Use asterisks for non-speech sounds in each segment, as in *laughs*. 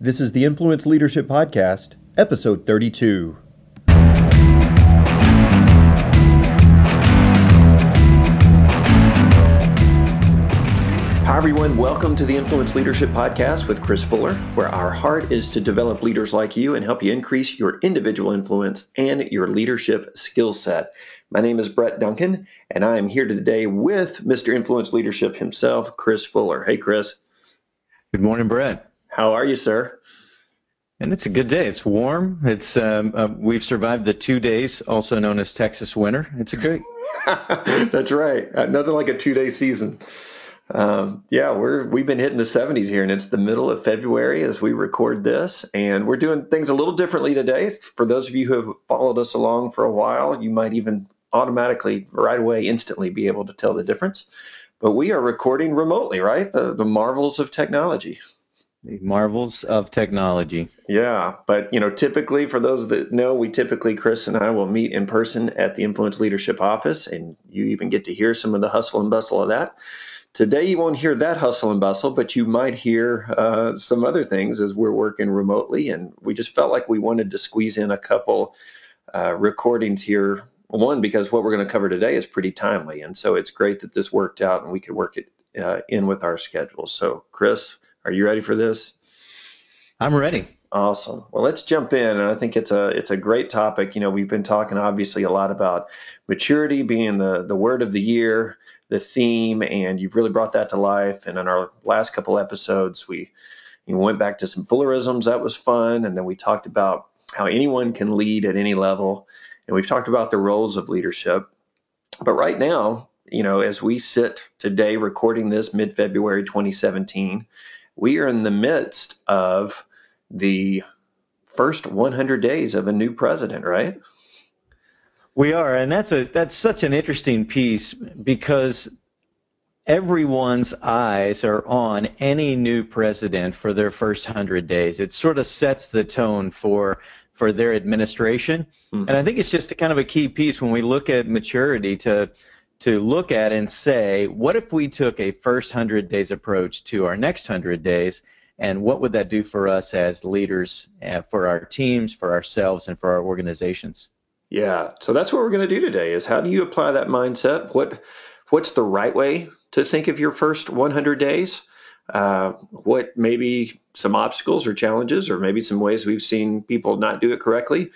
This is the Influence Leadership Podcast, episode 32. Hi, everyone. Welcome to the Influence Leadership Podcast with Chris Fuller, where our heart is to develop leaders like you and help you increase your individual influence and your leadership skill set. My name is Brett Duncan, and I am here today with Mr. Influence Leadership himself, Chris Fuller. Hey, Chris. Good morning, Brett. How are you, sir? And it's a good day. It's warm. It's um, uh, we've survived the two days, also known as Texas winter. It's a great. *laughs* That's right. Uh, nothing like a two-day season. Um, yeah, we're we've been hitting the 70s here, and it's the middle of February as we record this, and we're doing things a little differently today. For those of you who have followed us along for a while, you might even automatically, right away, instantly be able to tell the difference. But we are recording remotely, right? The the marvels of technology. The marvels of technology. Yeah, but you know, typically for those that know, we typically Chris and I will meet in person at the Influence Leadership Office, and you even get to hear some of the hustle and bustle of that. Today, you won't hear that hustle and bustle, but you might hear uh, some other things as we're working remotely. And we just felt like we wanted to squeeze in a couple uh, recordings here. One, because what we're going to cover today is pretty timely. And so it's great that this worked out and we could work it uh, in with our schedule. So, Chris, are you ready for this? I'm ready. Awesome. Well, let's jump in. And I think it's a it's a great topic. You know, we've been talking obviously a lot about maturity being the the word of the year, the theme, and you've really brought that to life. And in our last couple episodes, we you went back to some Fullerisms. That was fun, and then we talked about how anyone can lead at any level, and we've talked about the roles of leadership. But right now, you know, as we sit today recording this mid February 2017 we are in the midst of the first 100 days of a new president, right? We are, and that's a that's such an interesting piece because everyone's eyes are on any new president for their first 100 days. It sort of sets the tone for for their administration. Mm-hmm. And I think it's just a kind of a key piece when we look at maturity to to look at and say, what if we took a first 100 days approach to our next 100 days, and what would that do for us as leaders, uh, for our teams, for ourselves, and for our organizations? Yeah, so that's what we're going to do today is how do you apply that mindset? What what's the right way to think of your first 100 days? Uh, what maybe some obstacles or challenges, or maybe some ways we've seen people not do it correctly.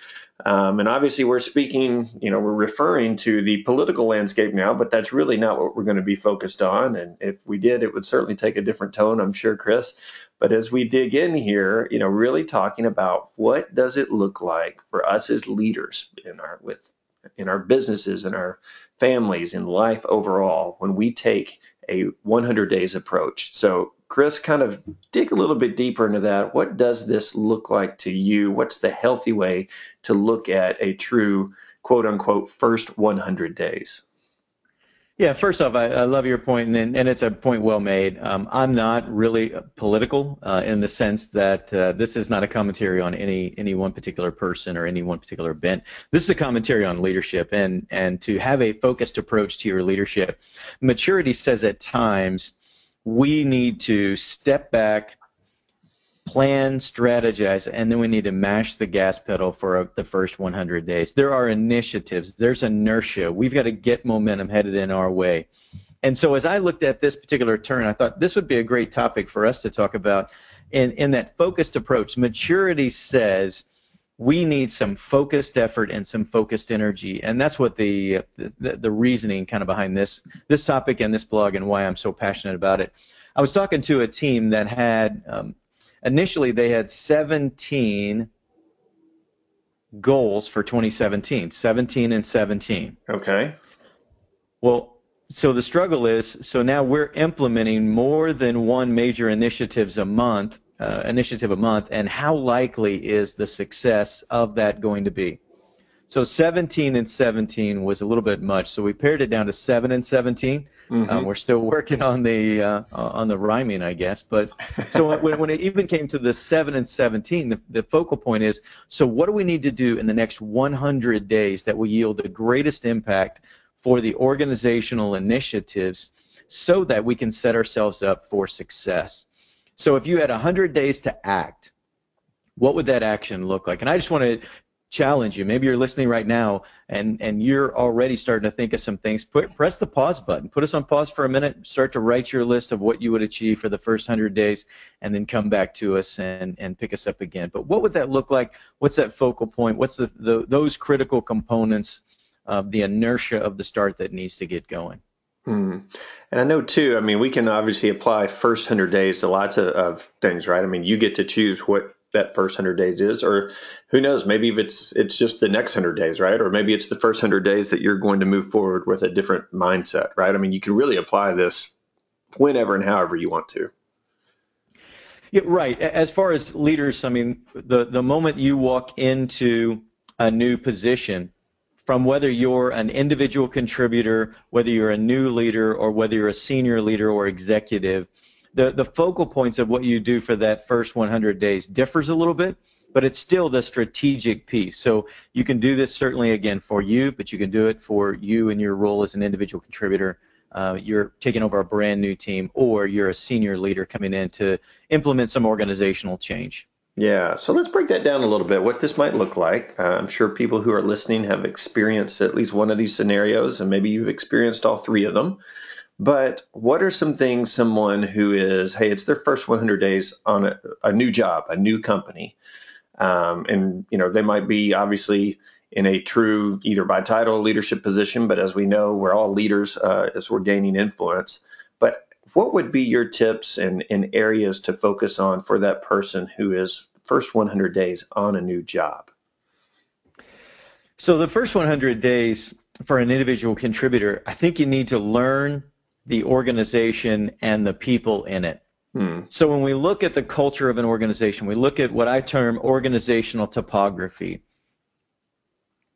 Um, and obviously, we're speaking, you know, we're referring to the political landscape now, but that's really not what we're going to be focused on. And if we did, it would certainly take a different tone, I'm sure, Chris. But as we dig in here, you know, really talking about what does it look like for us as leaders in our with in our businesses, in our families, in life overall, when we take a 100 days approach. So Chris, kind of dig a little bit deeper into that. What does this look like to you? What's the healthy way to look at a true quote unquote first 100 days? Yeah, first off, I, I love your point, and, and it's a point well made. Um, I'm not really political uh, in the sense that uh, this is not a commentary on any any one particular person or any one particular bent. This is a commentary on leadership, and and to have a focused approach to your leadership. Maturity says at times we need to step back, plan, strategize, and then we need to mash the gas pedal for the first 100 days. There are initiatives, there's inertia. We've got to get momentum headed in our way. And so as I looked at this particular turn, I thought this would be a great topic for us to talk about in, in that focused approach. Maturity says we need some focused effort and some focused energy. And that's what the, the, the reasoning kind of behind this this topic and this blog and why i'm so passionate about it. I was talking to a team that had um, initially they had 17 goals for 2017 17 and 17 okay. Well so the struggle is so now we're implementing more than one major initiatives a month uh, initiative a month, and how likely is the success of that going to be? So 17 and 17 was a little bit much, so we pared it down to 7 and 17. Mm-hmm. Um, we're still working on the uh, on the rhyming, I guess. But so when, when it even came to the 7 and 17, the, the focal point is so what do we need to do in the next 100 days that will yield the greatest impact for the organizational initiatives so that we can set ourselves up for success? So if you had 100 days to act, what would that action look like? And I just want to challenge you. Maybe you're listening right now and, and you're already starting to think of some things. Put, press the pause button. Put us on pause for a minute. Start to write your list of what you would achieve for the first 100 days and then come back to us and, and pick us up again. But what would that look like? What's that focal point? What's the, the those critical components of the inertia of the start that needs to get going? Hmm. And I know too. I mean, we can obviously apply first hundred days to lots of, of things, right? I mean, you get to choose what that first hundred days is, or who knows? Maybe if it's it's just the next hundred days, right? Or maybe it's the first hundred days that you're going to move forward with a different mindset, right? I mean, you can really apply this whenever and however you want to. Yeah, right. As far as leaders, I mean, the the moment you walk into a new position, from whether you're an individual contributor, whether you're a new leader, or whether you're a senior leader or executive, the, the focal points of what you do for that first 100 days differs a little bit, but it's still the strategic piece. So you can do this certainly again for you, but you can do it for you and your role as an individual contributor. Uh, you're taking over a brand new team, or you're a senior leader coming in to implement some organizational change. Yeah, so let's break that down a little bit. What this might look like. Uh, I'm sure people who are listening have experienced at least one of these scenarios, and maybe you've experienced all three of them. But what are some things someone who is, hey, it's their first 100 days on a, a new job, a new company, um, and you know they might be obviously in a true either by title leadership position, but as we know, we're all leaders uh, as we're gaining influence. What would be your tips and, and areas to focus on for that person who is first 100 days on a new job? So the first 100 days for an individual contributor, I think you need to learn the organization and the people in it. Hmm. So when we look at the culture of an organization, we look at what I term organizational topography.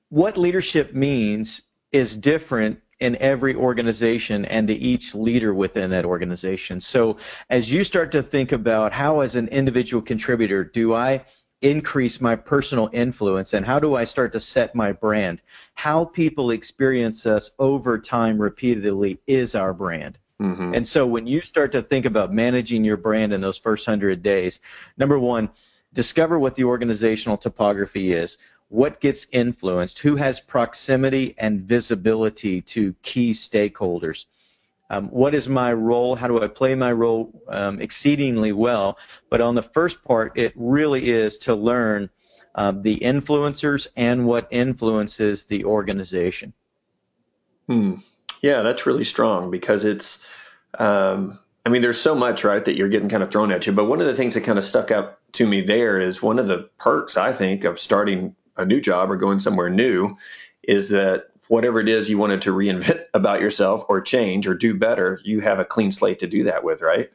What leadership means is different in every organization and to each leader within that organization. So as you start to think about how as an individual contributor do I increase my personal influence and how do I start to set my brand? How people experience us over time repeatedly is our brand. Mm-hmm. And so when you start to think about managing your brand in those first 100 days, number one, discover what the organizational topography is. What gets influenced? Who has proximity and visibility to key stakeholders? Um, what is my role? How do I play my role um, exceedingly well? But on the first part, it really is to learn uh, the influencers and what influences the organization. Hmm. Yeah, that's really strong because it's, um, I mean, there's so much, right, that you're getting kind of thrown at you. But one of the things that kind of stuck out to me there is one of the perks, I think, of starting a new job or going somewhere new is that whatever it is you wanted to reinvent *laughs* about yourself or change or do better, you have a clean slate to do that with, right?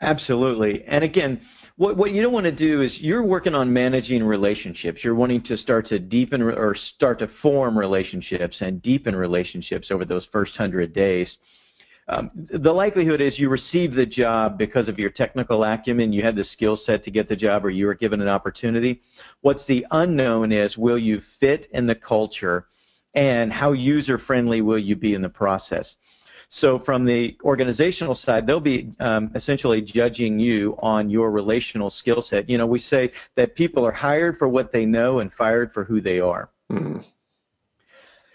Absolutely. And again, what, what you don't want to do is you're working on managing relationships. You're wanting to start to deepen or start to form relationships and deepen relationships over those first hundred days. Um, the likelihood is you receive the job because of your technical acumen, you had the skill set to get the job, or you were given an opportunity. What's the unknown is will you fit in the culture and how user friendly will you be in the process. So from the organizational side, they'll be um, essentially judging you on your relational skill set. You know, we say that people are hired for what they know and fired for who they are. Mm.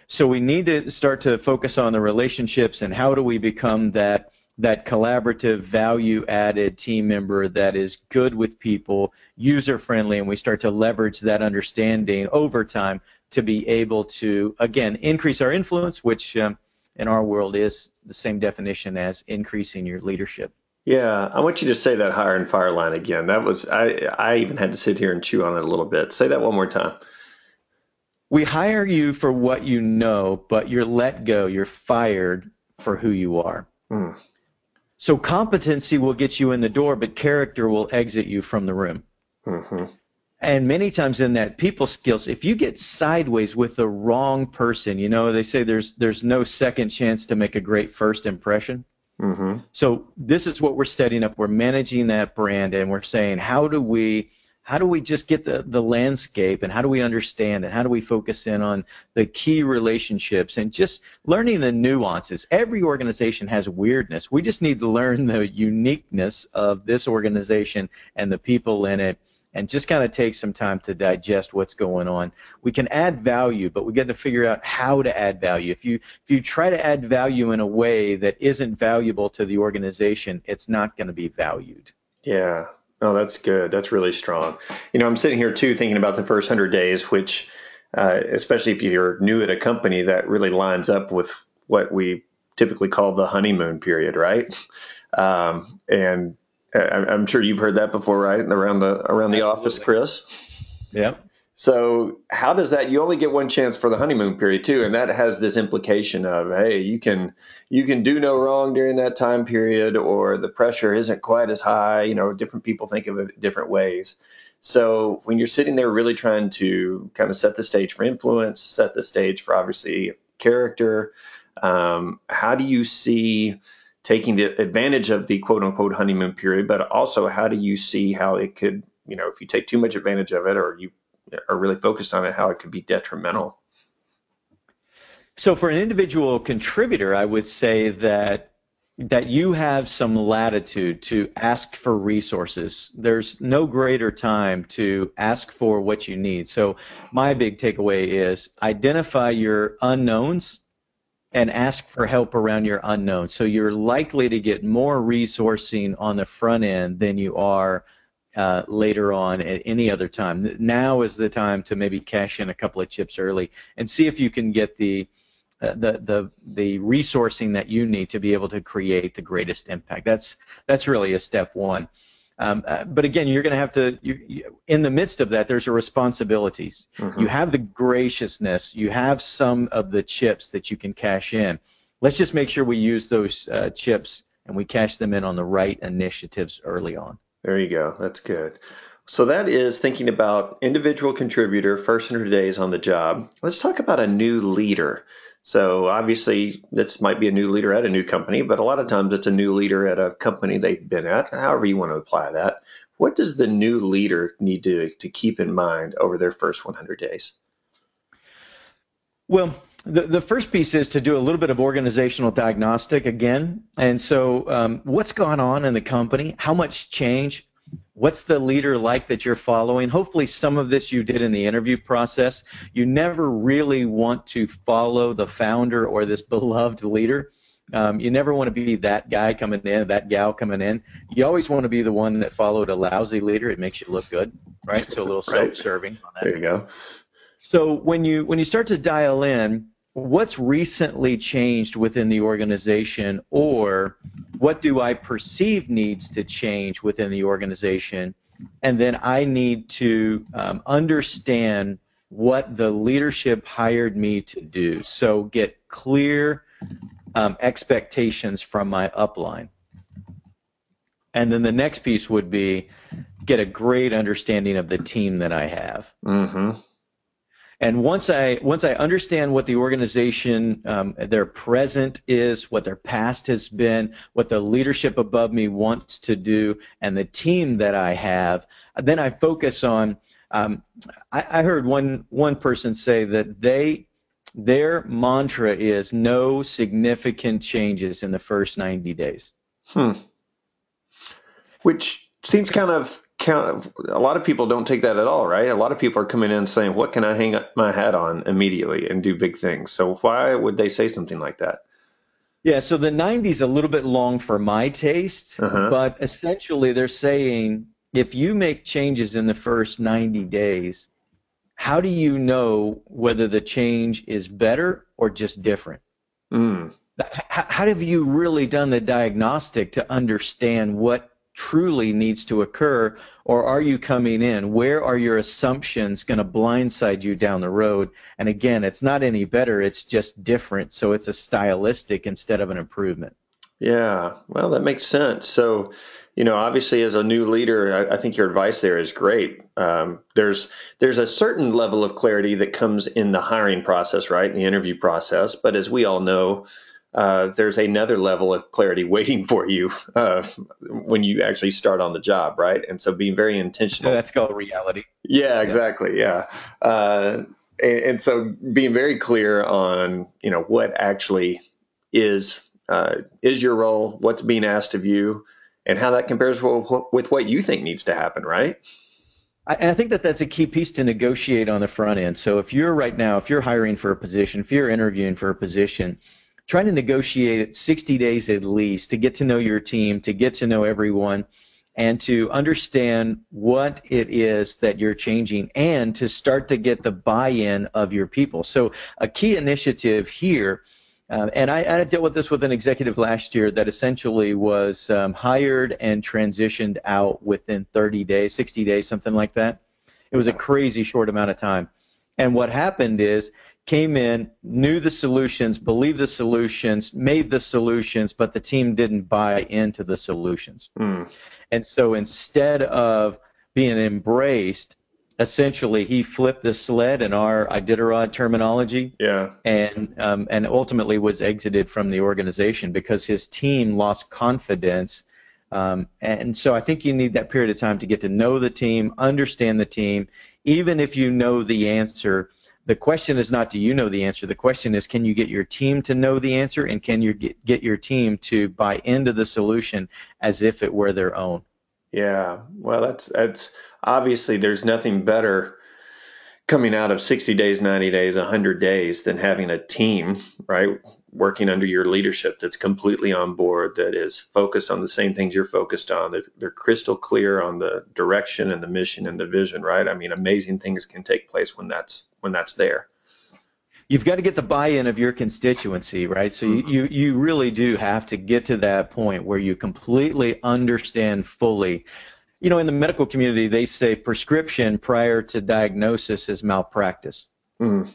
So we need to start to focus on the relationships and how do we become that that collaborative, value-added team member that is good with people, user-friendly, and we start to leverage that understanding over time to be able to, again, increase our influence, which um, in our world is the same definition as increasing your leadership. Yeah, I want you to say that hire and fire line again. That was I. I even had to sit here and chew on it a little bit. Say that one more time. We hire you for what you know, but you're let go. You're fired for who you are. Mm. So competency will get you in the door, but character will exit you from the room. Mm-hmm. And many times in that people skills, if you get sideways with the wrong person, you know, they say there's there's no second chance to make a great first impression. Mm-hmm. So this is what we're setting up. We're managing that brand, and we're saying, how do we how do we just get the, the landscape and how do we understand it? How do we focus in on the key relationships and just learning the nuances? Every organization has weirdness. We just need to learn the uniqueness of this organization and the people in it and just kind of take some time to digest what's going on. We can add value, but we got to figure out how to add value. If you if you try to add value in a way that isn't valuable to the organization, it's not going to be valued. Yeah. Oh, that's good. That's really strong. You know, I'm sitting here too thinking about the first 100 days, which uh, especially if you're new at a company, that really lines up with what we typically call the honeymoon period, right? Um, and I'm sure you've heard that before, right? Around the around the office, Chris. Yeah. So how does that? You only get one chance for the honeymoon period too, and that has this implication of, hey, you can you can do no wrong during that time period, or the pressure isn't quite as high. You know, different people think of it different ways. So when you're sitting there really trying to kind of set the stage for influence, set the stage for obviously character, um, how do you see taking the advantage of the quote unquote honeymoon period, but also how do you see how it could, you know, if you take too much advantage of it or you are really focused on it, how it could be detrimental? So for an individual contributor, I would say that that you have some latitude to ask for resources. There's no greater time to ask for what you need. So my big takeaway is identify your unknowns and ask for help around your unknown. So you're likely to get more resourcing on the front end than you are uh, later on at any other time. Now is the time to maybe cash in a couple of chips early and see if you can get the uh, the the the resourcing that you need to be able to create the greatest impact. That's that's really a step one. Um, uh, but again, you're going to have to. You, you, in the midst of that, there's a responsibilities. Mm-hmm. You have the graciousness. You have some of the chips that you can cash in. Let's just make sure we use those uh, chips and we cash them in on the right initiatives early on. There you go. That's good. So that is thinking about individual contributor, first 100 days on the job. Let's talk about a new leader. So obviously, this might be a new leader at a new company, but a lot of times it's a new leader at a company they've been at. However, you want to apply that. What does the new leader need to, to keep in mind over their first 100 days? Well, the, the first piece is to do a little bit of organizational diagnostic again. And so, um, what's gone on in the company? How much change? What's the leader like that you're following? Hopefully, some of this you did in the interview process. You never really want to follow the founder or this *laughs* beloved leader. Um, you never want to be that guy coming in, that gal coming in. You always want to be the one that followed a lousy leader. It makes you look good, right? So a little *laughs* right. self-serving. There you go. So when you when you start to dial in, what's recently changed within the organization or what do I perceive needs to change within the organization and then I need to um, understand what the leadership hired me to do so get clear um, expectations from my upline and then the next piece would be get a great understanding of the team that I have. Mm-hmm. And once I once I understand what the organization, um, their present is, what their past has been, what the leadership above me wants to do, and the team that I have, then I focus on. Um, I, I heard one one person say that they their mantra is no significant changes in the first 90 days. Hmm. Which seems kind of count a lot of people don't take that at all right a lot of people are coming in saying what can i hang my hat on immediately and do big things so why would they say something like that yeah so the 90s a little bit long for my taste uh-huh. but essentially they're saying if you make changes in the first 90 days how do you know whether the change is better or just different mm. how, how have you really done the diagnostic to understand what truly needs to occur, or are you coming in? Where are your assumptions going to blindside you down the road? And again, it's not any better, it's just different. So it's a stylistic instead of an improvement. Yeah, well, that makes sense. So, you know, obviously, as a new leader, I, I think your advice there is great. Um, there's there's a certain level of clarity that comes in the hiring process, right, in the interview process. But as we all know, uh, there's another level of clarity *laughs* waiting for you uh, when you actually start on the job, right? And so being very intentional. that's called reality. Yeah, exactly. Yeah. Uh, and, and, so being very clear on, you know, what actually is uh, is your role, what's being asked of you, and how that compares with, with what you think needs to happen, right? I, I think that that's a key piece to negotiate on the front end. So if you're right now, if you're hiring for a position, if you're interviewing for a position, try to negotiate 60 days at least to get to know your team, to get to know everyone, and to understand what it is that you're changing and to start to get the buy-in of your people. So a key initiative here uh, and I, I, dealt with this with an executive last year that essentially was um, hired and transitioned out within 30 days, 60 days, something like that. It was a crazy short amount of time. And what happened is came in, knew the solutions, believed the solutions, made the solutions, but the team didn't buy into the solutions. Mm. And so instead of being embraced, essentially he flipped the sled in our Iditarod terminology. Yeah. And um, and ultimately was exited from the organization because his team lost confidence. Um, and so I think you need that period of time to get to know the team, understand the team. Even if you know the answer, the question is not do you know the answer. The question is can you get your team to know the answer and can you get, get your team to buy into the solution as if it were their own. Yeah, well, that's that's obviously there's nothing better coming out of 60 days, 90 days, 100 days than having a team, right, working under your leadership that's completely on board, that is focused on the same things you're focused on, that they're crystal clear on the direction and the mission and the vision, right? I mean, amazing things can take place when that's when that's there you've got to get the buy-in of your constituency, right? So mm-hmm. you, you really do have to get to that point where you completely understand fully. You know, in the medical community, they say prescription prior to diagnosis is malpractice. Mm.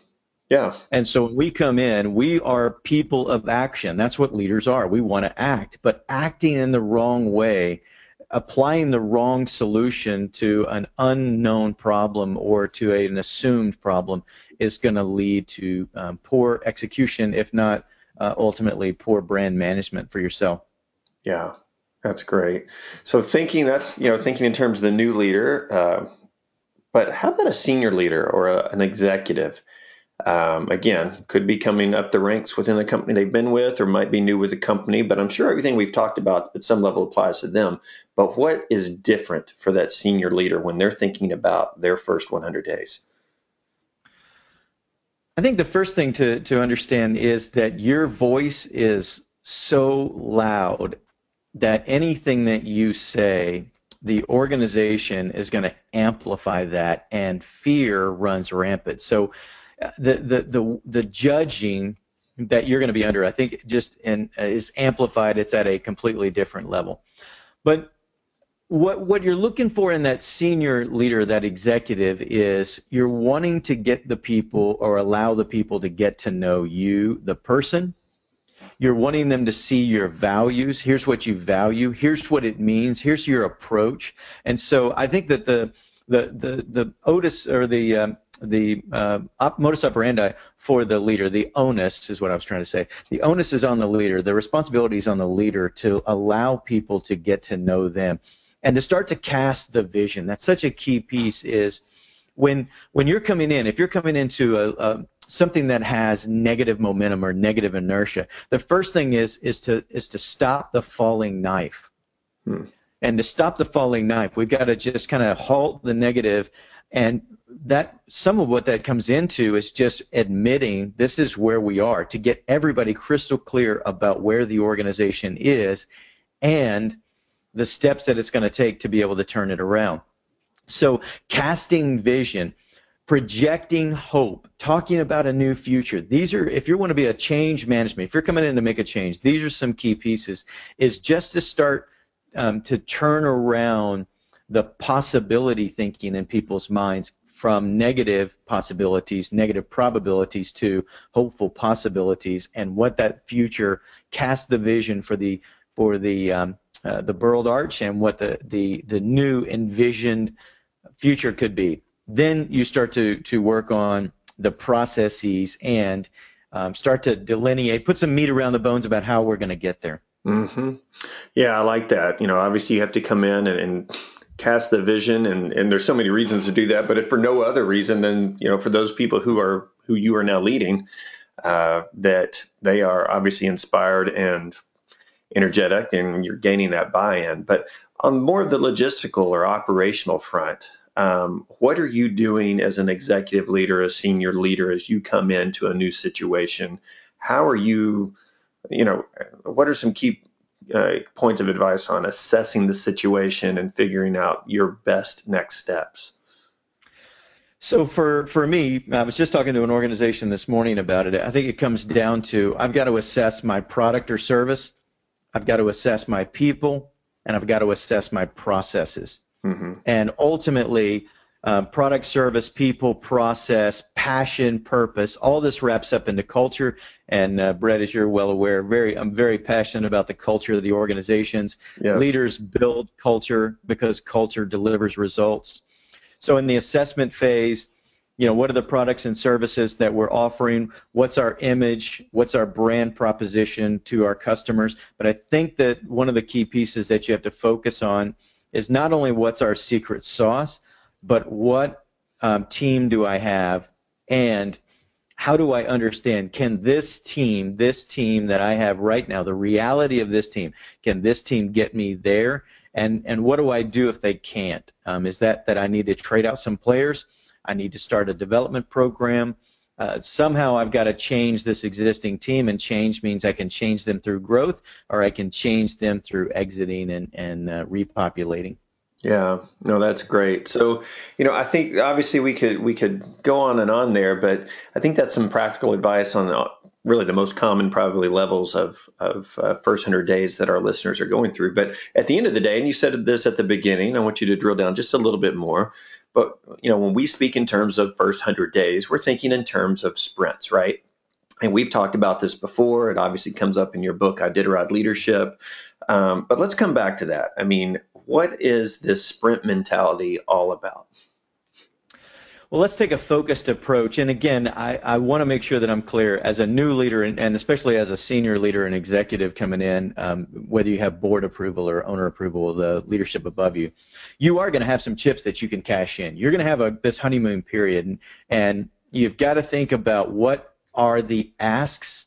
Yeah. And so when we come in, we are people of action. That's what leaders are. We want to act, but acting in the wrong way applying the wrong solution to an unknown problem or to an assumed problem is going to lead to um, poor execution, if not uh, ultimately poor brand management for yourself. Yeah, that's great. So thinking that's you know thinking in terms of the new leader, uh, but how about a senior leader or a, an executive? Um, again, could be coming up the ranks within the company they've been with, or might be new with the company. But I'm sure everything we've talked about at some level applies to them. But what is different for that senior leader when they're thinking about their first 100 days? I think the first thing to, to understand is that your voice is so loud that anything that you say, the organization is going to amplify that, and fear runs rampant. So the the the, the judging that you're going to be under, I think, just in, uh, is amplified. It's at a completely different level. But what what you're looking for in that senior leader, that executive, is you're wanting to get the people or allow the people to get to know you, the person. You're wanting them to see your values. Here's what you value. Here's what it means. Here's your approach. And so I think that the the the the Otis or the um, the uh, op- modus operandi for the leader, the onus is what I was trying to say. The onus is on the leader. The responsibility is on the leader to allow people to get to know them and to start to cast the vision. That's such a key piece. Is when when you're coming in, if you're coming into a, a something that has negative momentum or negative inertia, the first thing is is to is to stop the falling knife. Hmm. And to stop the falling knife, we've got to just kind of halt the negative and that some of what that comes into is just admitting this is where we are to get everybody crystal clear about where the organization is and the steps that it's going to take to be able to turn it around. So, casting vision, projecting hope, talking about a new future. These are, if you want to be a change management, if you're coming in to make a change, these are some key pieces. Is just to start um, to turn around the possibility thinking in people's minds from negative possibilities, negative probabilities to hopeful possibilities, and what that future cast the vision for the for the um, uh, the Burled Arch and what the, the the new envisioned future could be. Then you start to to work on the processes and um, start to delineate, put some meat around the bones about how we're going to get there. Mm-hmm. Yeah, I like that. You know, obviously you have to come in and, and cast the vision and, and there's so many reasons to do that but if for no other reason than you know for those people who are who you are now leading uh, that they are obviously inspired and energetic and you're gaining that buy-in but on more of the logistical or operational front Um, what are you doing as an executive leader, a senior leader, as you come into a new situation? How are you, you know, what are some key uh, points of advice on assessing the situation and figuring out your best next steps? So for for me, I was just talking to an organization this morning about it. I think it comes down to I've got to assess my product or service, I've got to assess my people, and I've got to assess my processes. Mm-hmm. And ultimately, uh, product, service, people, process, passion, purpose, all this wraps up into culture. And uh, Brett, as you're well aware, very I'm very passionate about the culture of the organizations. Yes. Leaders build culture because culture delivers results. So in the assessment phase, you know, what are the products and services that we're offering? What's our image? What's our brand proposition to our customers? But I think that one of the key pieces that you have to focus on is not only what's our secret sauce, but what um, team do I have and how do I understand can this team, this team that I have right now, the reality of this team, can this team get me there? And and what do I do if they can't? Um, is that that I need to trade out some players? I need to start a development program. Uh, somehow I've got to change this existing team, and change means I can change them through growth, or I can change them through exiting and and uh, repopulating. Yeah, no, that's great. So, you know, I think obviously we could we could go on and on there, but I think that's some practical advice on uh, really the most common probably levels of of uh, first hundred days that our listeners are going through. But at the end of the day, and you said this at the beginning, I want you to drill down just a little bit more. But you know, when we speak in terms of first hundred days, we're thinking in terms of sprints, right? And we've talked about this before. It obviously comes up in your book, I Did Iditarod Leadership. Um, but let's come back to that. I mean, what is this sprint mentality all about? Well, let's take a focused approach. And again, I, I want to make sure that I'm clear as a new leader and, and especially as a senior leader and executive coming in, um, whether you have board approval or owner approval, the leadership above you, you are going to have some chips that you can cash in. You're going to have a, this honeymoon period, and, and you've got to think about what are the asks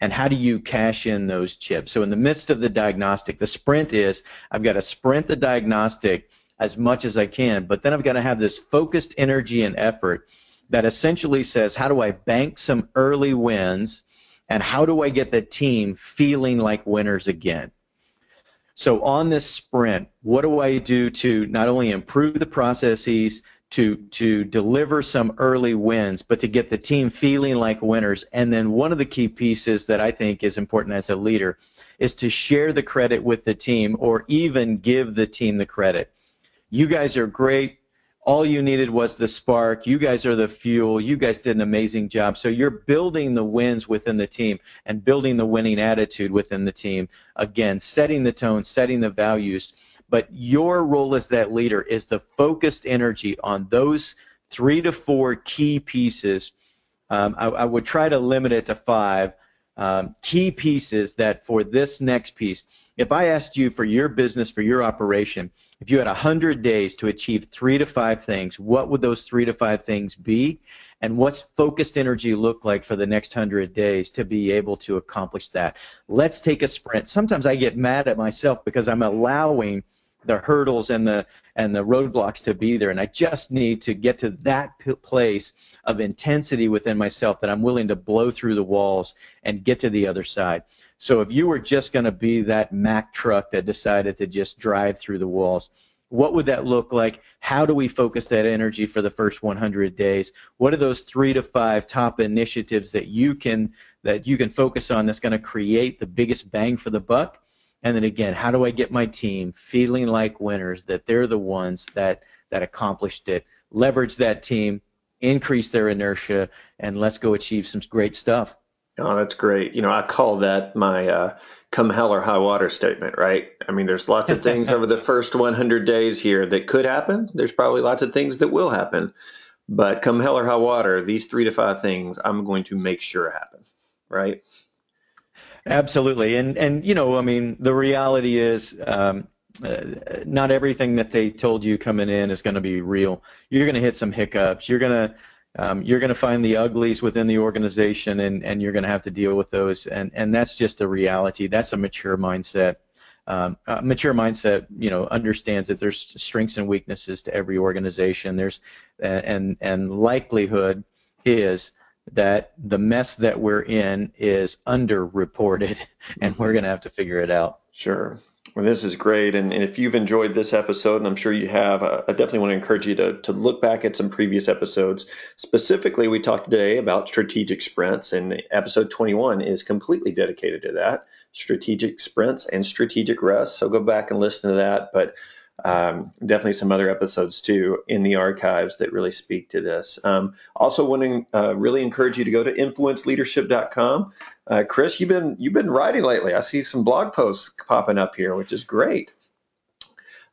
and how do you cash in those chips. So in the midst of the diagnostic, the sprint is I've got to sprint the diagnostic as much as I can. But then I've got to have this focused energy and effort that essentially says, how do I bank some early wins and how do I get the team feeling like winners again? So on this sprint, what do I do to not only improve the processes, to to deliver some early wins, but to get the team feeling like winners. And then one of the key pieces that I think is important as a leader is to share the credit with the team or even give the team the credit. You guys are great. All you needed was the spark. You guys are the fuel. You guys did an amazing job. So you're building the wins within the team and building the winning attitude within the team. Again, setting the tone, setting the values. But your role as that leader is the focused energy on those three to four key pieces. Um, I, I, would try to limit it to five um, key pieces that for this next piece, if I asked you for your business, for your operation, if you had 100 days to achieve three to five things, what would those three to five things be? And what's focused energy look like for the next 100 days to be able to accomplish that? Let's take a sprint. Sometimes I get mad at myself because I'm allowing the hurdles and the and the roadblocks to be there. And i just need to get to that place of intensity within myself that i'm willing to blow through the walls and get to the other side. So if you were just going to be that mack truck that decided to just drive through the walls what would that look like? How do we focus that energy for the first 100 days? What are those three to five top initiatives that you can that you can focus on that's going to create the biggest bang for the buck and then again, how do I get my team feeling like winners, that they're the ones that, that accomplished it? Leverage that team, increase their inertia, and let's go achieve some great stuff. Oh, that's great. You know, I call that my uh, come hell or high water statement, right? I mean, there's lots of things *laughs* over the first 100 days here that could happen. There's probably lots of things that will happen. But come hell or high water, these three to five things I'm going to make sure happen, right? Absolutely, and and you know, I mean, the reality is. Um, uh, not everything that they told you coming in is going to be real. You're going to hit some hiccups. You're going to um, you're going to find the uglies within the organization, and, and you're going to have to deal with those. And and that's just a reality. That's a mature mindset. um, a mature mindset, you know, understands that there's strengths and weaknesses to every organization. There's and and likelihood is that the mess that we're in is underreported, *laughs* and we're going to have to figure it out. Sure. Well, this is great. And, and if you've enjoyed this episode, and I'm sure you have, uh, I definitely want to encourage you to, to look back at some previous episodes. Specifically, we talked today about strategic sprints, and episode 21 is completely dedicated to that strategic sprints and strategic rest. So go back and listen to that. But um, definitely some other episodes too in the archives that really speak to this. Um, also, want to uh, really encourage you to go to influenceleadership.com. Uh, Chris, you've been you've been writing lately. I see some blog posts popping up here, which is great.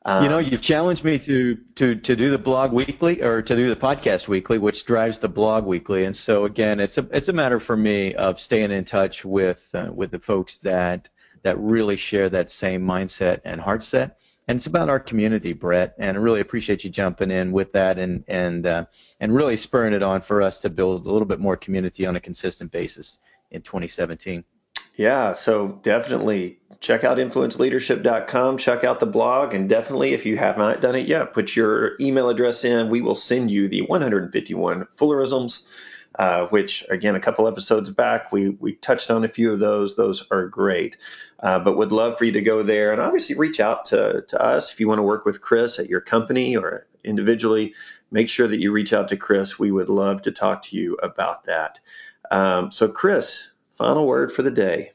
Um, you know, you've challenged me to to to do the blog weekly or to do the podcast weekly, which drives the blog weekly. And so again, it's a it's a matter for me of staying in touch with uh, with the folks that that really share that same mindset and heart set and it's about our community, Brett. And I really appreciate you jumping in with that and and uh, and really spurring it on for us to build a little bit more community on a consistent basis in 2017. Yeah, so definitely check out influenceleadership.com, check out the blog, and definitely if you have not done it yet, put your email address in. We will send you the 151 Fullerisms uh, which again, a couple episodes back, we, we touched on a few of those. Those are great. Uh, but would love for you to go there and obviously reach out to, to us if you want to work with Chris at your company or individually. Make sure that you reach out to Chris. We would love to talk to you about that. Um, so, Chris, final word for the day.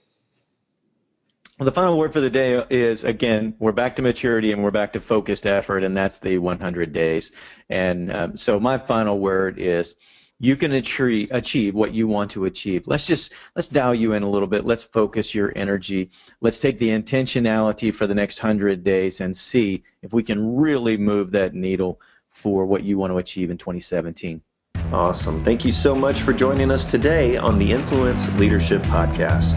Well, the final word for the day is again, we're back to maturity and we're back to focused effort, and that's the 100 days. And um, so, my final word is you can achieve, achieve what you want to achieve. Let's just let's dial you in a little bit. Let's focus your energy. Let's take the intentionality for the next hundred days and see if we can really move that needle for what you want to achieve in 2017. Awesome. Thank you so much for joining us today on the Influence Leadership Podcast.